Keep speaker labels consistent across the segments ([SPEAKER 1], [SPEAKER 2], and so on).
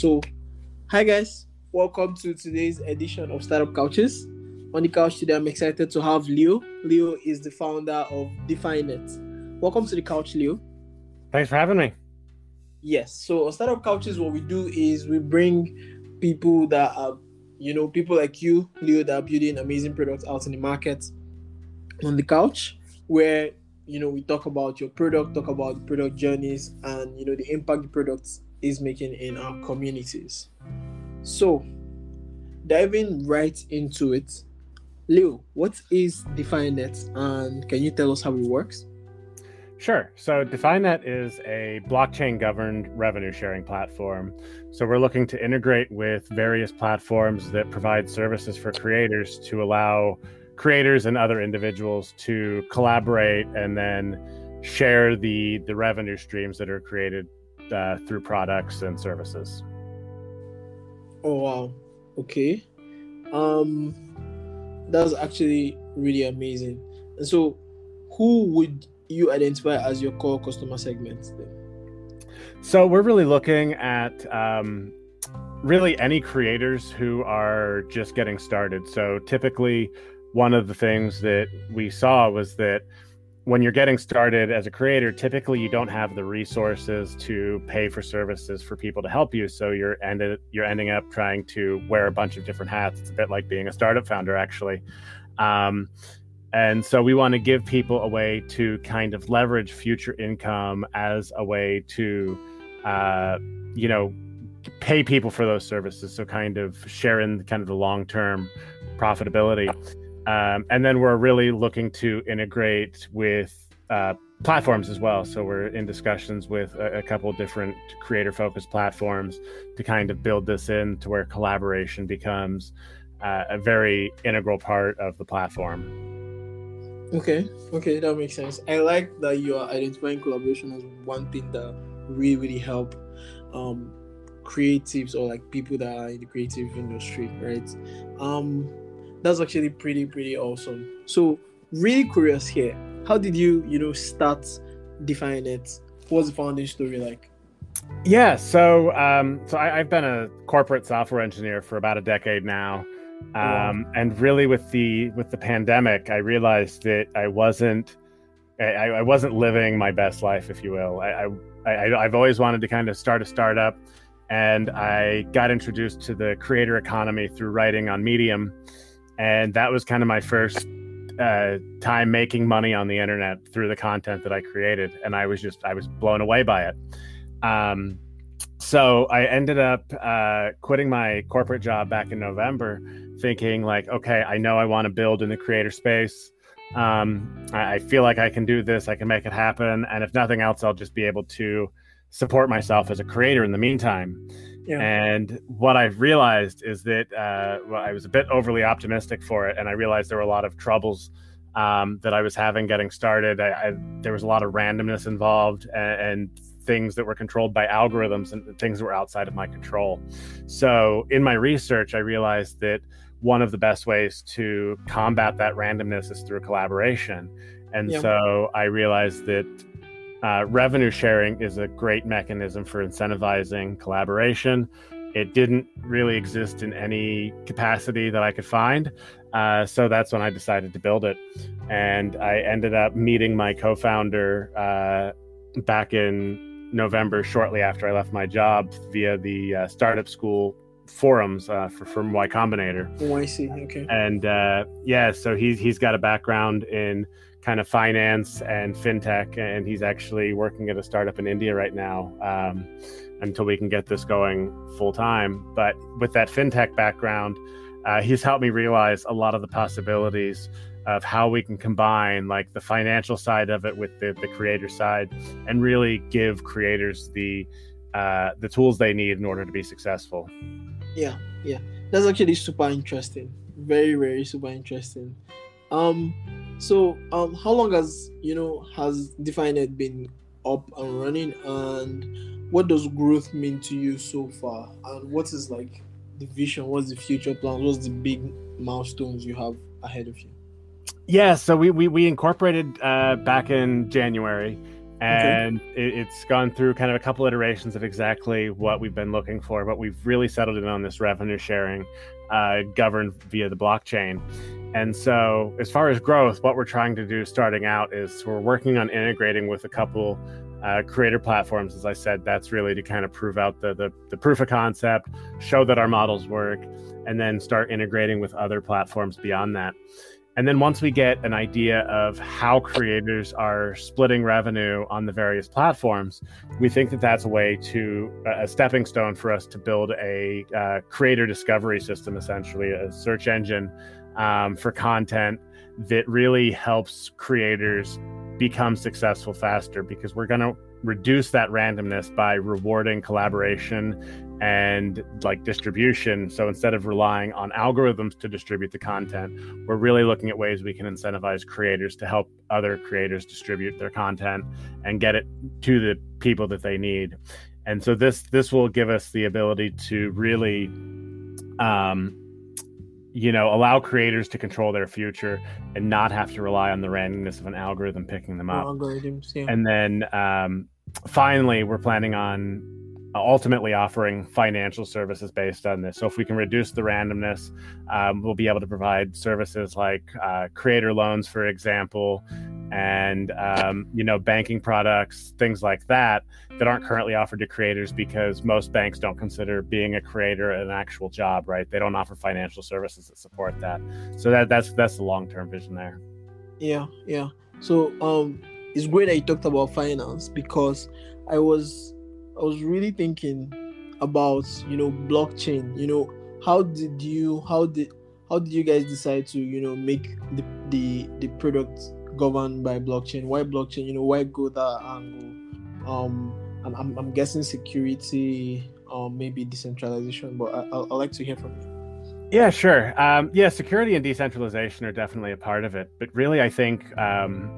[SPEAKER 1] So, hi guys, welcome to today's edition of Startup Couches. On the couch today, I'm excited to have Leo. Leo is the founder of DefiNet. Welcome to the couch, Leo.
[SPEAKER 2] Thanks for having me.
[SPEAKER 1] Yes. So on Startup Couches, what we do is we bring people that are, you know, people like you, Leo, that are building amazing products out in the market on the couch, where you know we talk about your product, talk about the product journeys, and you know the impact the product is making in our communities. So, diving right into it, Leo, what is DefiNet and can you tell us how it works?
[SPEAKER 2] Sure. So DefiNet is a blockchain governed revenue sharing platform. So we're looking to integrate with various platforms that provide services for creators to allow creators and other individuals to collaborate and then share the the revenue streams that are created uh, through products and services.
[SPEAKER 1] Oh wow. Okay. Um that's actually really amazing. And so who would you identify as your core customer segment?
[SPEAKER 2] So we're really looking at um, really any creators who are just getting started. So typically, one of the things that we saw was that when you're getting started as a creator, typically you don't have the resources to pay for services for people to help you. So you're ended you're ending up trying to wear a bunch of different hats. It's a bit like being a startup founder, actually. Um, and so we want to give people a way to kind of leverage future income as a way to, uh, you know, pay people for those services. So kind of share in kind of the long term profitability. Um, and then we're really looking to integrate with uh, platforms as well. So we're in discussions with a, a couple different creator focused platforms to kind of build this in to where collaboration becomes uh, a very integral part of the platform.
[SPEAKER 1] Okay, okay, that makes sense. I like that you are identifying collaboration as one thing that really, really help um, creatives or like people that are in the creative industry, right? Um, that's actually pretty, pretty awesome. So, really curious here. How did you, you know, start DefiNet? What's the founding story like?
[SPEAKER 2] Yeah, so um, so I, I've been a corporate software engineer for about a decade now. Um, and really with the with the pandemic, I realized that I wasn't I, I wasn't living my best life, if you will. I, I, I I've always wanted to kind of start a startup, and I got introduced to the creator economy through writing on Medium, and that was kind of my first uh, time making money on the internet through the content that I created, and I was just I was blown away by it. Um, so I ended up uh, quitting my corporate job back in November, thinking like, okay, I know I want to build in the creator space. Um, I, I, feel like I can do this. I can make it happen. And if nothing else, I'll just be able to support myself as a creator in the meantime. Yeah. And what I've realized is that uh, well, I was a bit overly optimistic for it, and I realized there were a lot of troubles um, that I was having getting started. I, I, there was a lot of randomness involved, and, and things that were controlled by algorithms and things that were outside of my control. So, in my research, I realized that one of the best ways to combat that randomness is through collaboration. And yeah. so I realized that uh, revenue sharing is a great mechanism for incentivizing collaboration. It didn't really exist in any capacity that I could find. Uh, so that's when I decided to build it. And I ended up meeting my co founder uh, back in November, shortly after I left my job, via the uh, startup school forums uh, for from Y Combinator.
[SPEAKER 1] Oh, I see. Okay.
[SPEAKER 2] And uh, yeah, so he's he's got a background in kind of finance and fintech, and he's actually working at a startup in India right now. Um, until we can get this going full time, but with that fintech background, uh, he's helped me realize a lot of the possibilities of how we can combine like the financial side of it with the, the creator side and really give creators the uh, the tools they need in order to be successful
[SPEAKER 1] yeah yeah. That's actually super interesting. Very very super interesting. Um so um how long has you know has DefiNet been up and running? And what does growth mean to you so far? And what is like the vision? What's the future plan? What's the big milestones you have ahead of you?
[SPEAKER 2] Yeah, so we we, we incorporated uh, back in January, and okay. it, it's gone through kind of a couple iterations of exactly what we've been looking for but we've really settled in on this revenue sharing uh, governed via the blockchain. And so as far as growth what we're trying to do starting out is we're working on integrating with a couple uh, creator platforms. As i said that's really to kind of prove out the, the, the proof of concept show that our models work and then start integrating with other platforms beyond that and then once we get an idea of how creators are splitting revenue on the various platforms, we think that that's a way to a stepping stone for us to build a uh, creator discovery system, essentially a search engine um, for content that really helps creators become successful faster because we're going to reduce that randomness by rewarding collaboration and like distribution. So instead of relying on algorithms to distribute the content, we're really looking at ways we can incentivize creators to help other creators distribute their content and get it to the people that they need. And so this this will give us the ability to really um, you know allow creators to control their future and not have to rely on the randomness of an algorithm picking them up
[SPEAKER 1] algorithms yeah.
[SPEAKER 2] and then um, finally we're planning on ultimately offering financial services based on this. So if we can reduce the randomness, um, we'll be able to provide services like uh, creator loans, for example, and um, you know banking products, things like that that aren't currently offered to creators because most banks don't consider being a creator an actual job, right? They don't offer financial services that support that. So that that's that's the long term vision there.
[SPEAKER 1] Yeah, yeah. So um, it's great that you talked about finance because I was I was really thinking about you know blockchain. You know, how did you how did how did you guys decide to you know make the the the product governed by blockchain? Why blockchain? You know, why go that angle? Um, I'm I'm, I'm guessing security, um, maybe decentralization, but I I like to hear from you.
[SPEAKER 2] Yeah, sure. Um, yeah, security and decentralization are definitely a part of it, but really, I think um,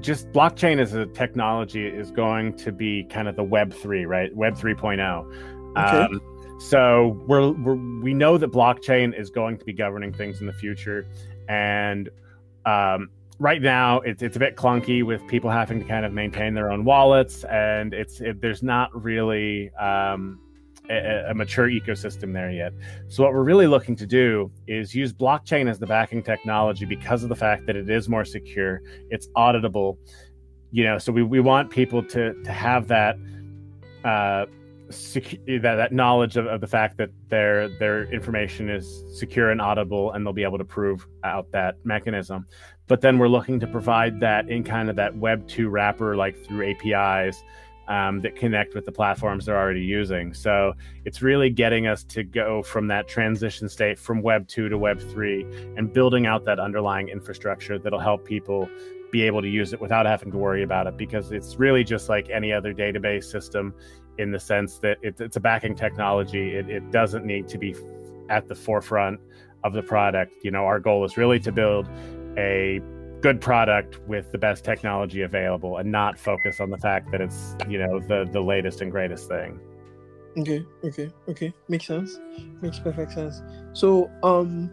[SPEAKER 2] just blockchain as a technology is going to be kind of the web 3 right? Web 3.0 okay. Um, so we're, we're we know that blockchain is going to be governing things in the future. And um, right now it's, it's a bit clunky with people having to kind of maintain their own wallets. And it's it, there's not really um, a, a, mature ecosystem there yet. So what we're really looking to do is use blockchain as the backing technology because of the fact that it is more secure, it's auditable. You know, so we, we want people to to have that uh, secu- that, that knowledge of, of the fact that their their information is secure and audible, and they'll be able to prove out that mechanism. But then we're looking to provide that in kind of that Web two wrapper, like through APIs um, that connect with the platforms they're already using. So it's really getting us to go from that transition state from Web 2 to Web 3 and building out that underlying infrastructure that'll help people be able to use it without having to worry about it because it's really just like any other database system in the sense that it, it's a backing technology. It, it doesn't need to be at the forefront of the product. You know, our goal is really to build a good product with the best technology available and not focus on the fact that it's you know the the latest and greatest thing.
[SPEAKER 1] Okay okay okay. Makes sense. Makes perfect sense. So um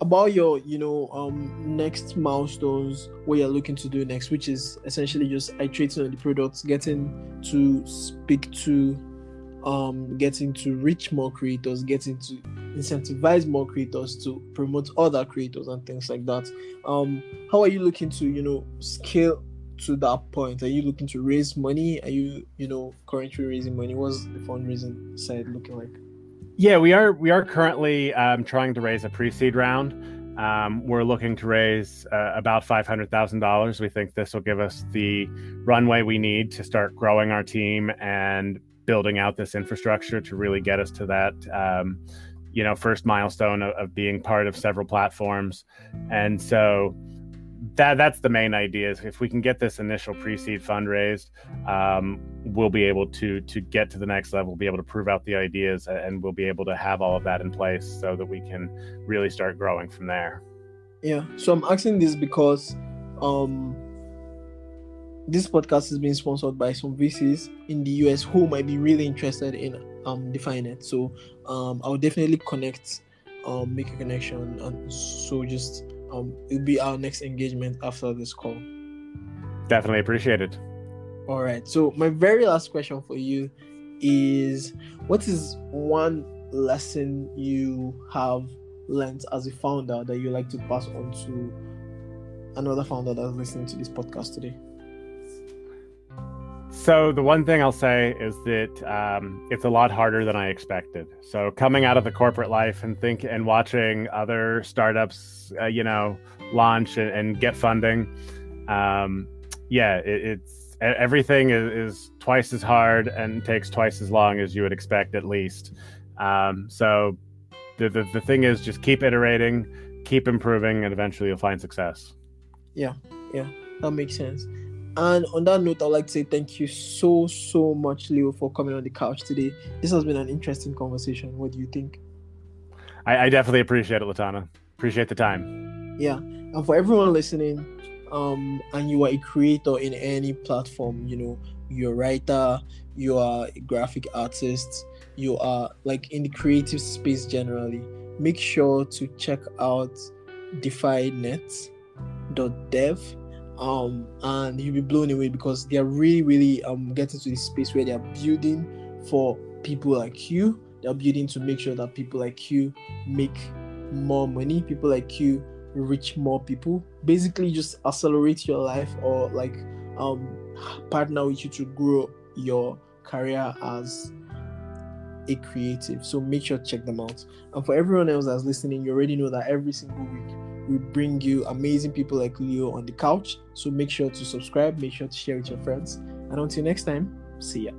[SPEAKER 1] about your you know um next milestones what you're looking to do next which is essentially just iterating on the products getting to speak to um, getting to reach more creators, getting to incentivize more creators to promote other creators and things like that. Um, how are you looking to, you know, scale to that point? Are you looking to raise money? Are you, you know, currently raising money? What's the fundraising side looking like?
[SPEAKER 2] Yeah, we are. We are currently um, trying to raise a pre-seed round. Um, we're looking to raise uh, about five hundred thousand dollars. We think this will give us the runway we need to start growing our team and building out this infrastructure to really get us to that um, you know first milestone of, of, being part of several platforms. And so that that's the main idea is if we can get this initial pre-seed fundraised um, we'll be able to to get to the next level be able to prove out the ideas and we'll be able to have all of that in place so that we can really start growing from there.
[SPEAKER 1] Yeah. So i'm asking this because um this podcast is being sponsored by some VCs in the US who might be really interested in um it. So um I'll definitely connect, um make a connection and so just um it'll be our next engagement after this call.
[SPEAKER 2] Definitely appreciate it.
[SPEAKER 1] All right. So my very last question for you is what is one lesson you have learned as a founder that you like to pass on to another founder that's listening to this podcast today?
[SPEAKER 2] So the one thing I'll say is that um, it's a lot harder than I expected. So coming out of the corporate life and think and watching other startups, uh, you know, launch and, and get funding, um, yeah, it, it's everything is, is, twice as hard and takes twice as long as you would expect at least. Um, so the, the the thing is just keep iterating, keep improving, and eventually you'll find success.
[SPEAKER 1] Yeah, yeah, that makes sense. And on that note, I'd like to say thank you so, so much, Leo, for coming on the couch today. This has been an interesting conversation. What do you think?
[SPEAKER 2] I, I definitely appreciate it, Latana. Appreciate the time.
[SPEAKER 1] Yeah. And for everyone listening, um, and you are a creator in any platform, you know, you're a writer, you are a graphic artist, you are like in the creative space generally, make sure to check out DefiNet.dev um, and you'll be blown away because they are really, really um, getting to this space where they are building for people like you. They're building to make sure that people like you make more money, people like you reach more people. Basically, just accelerate your life or like um, partner with you to grow your career as a creative. So make sure check them out. And for everyone else that's listening, you already know that every single week we bring you amazing people like Leo on the couch. So make sure to subscribe, make sure to share with your friends. And until next time, see ya.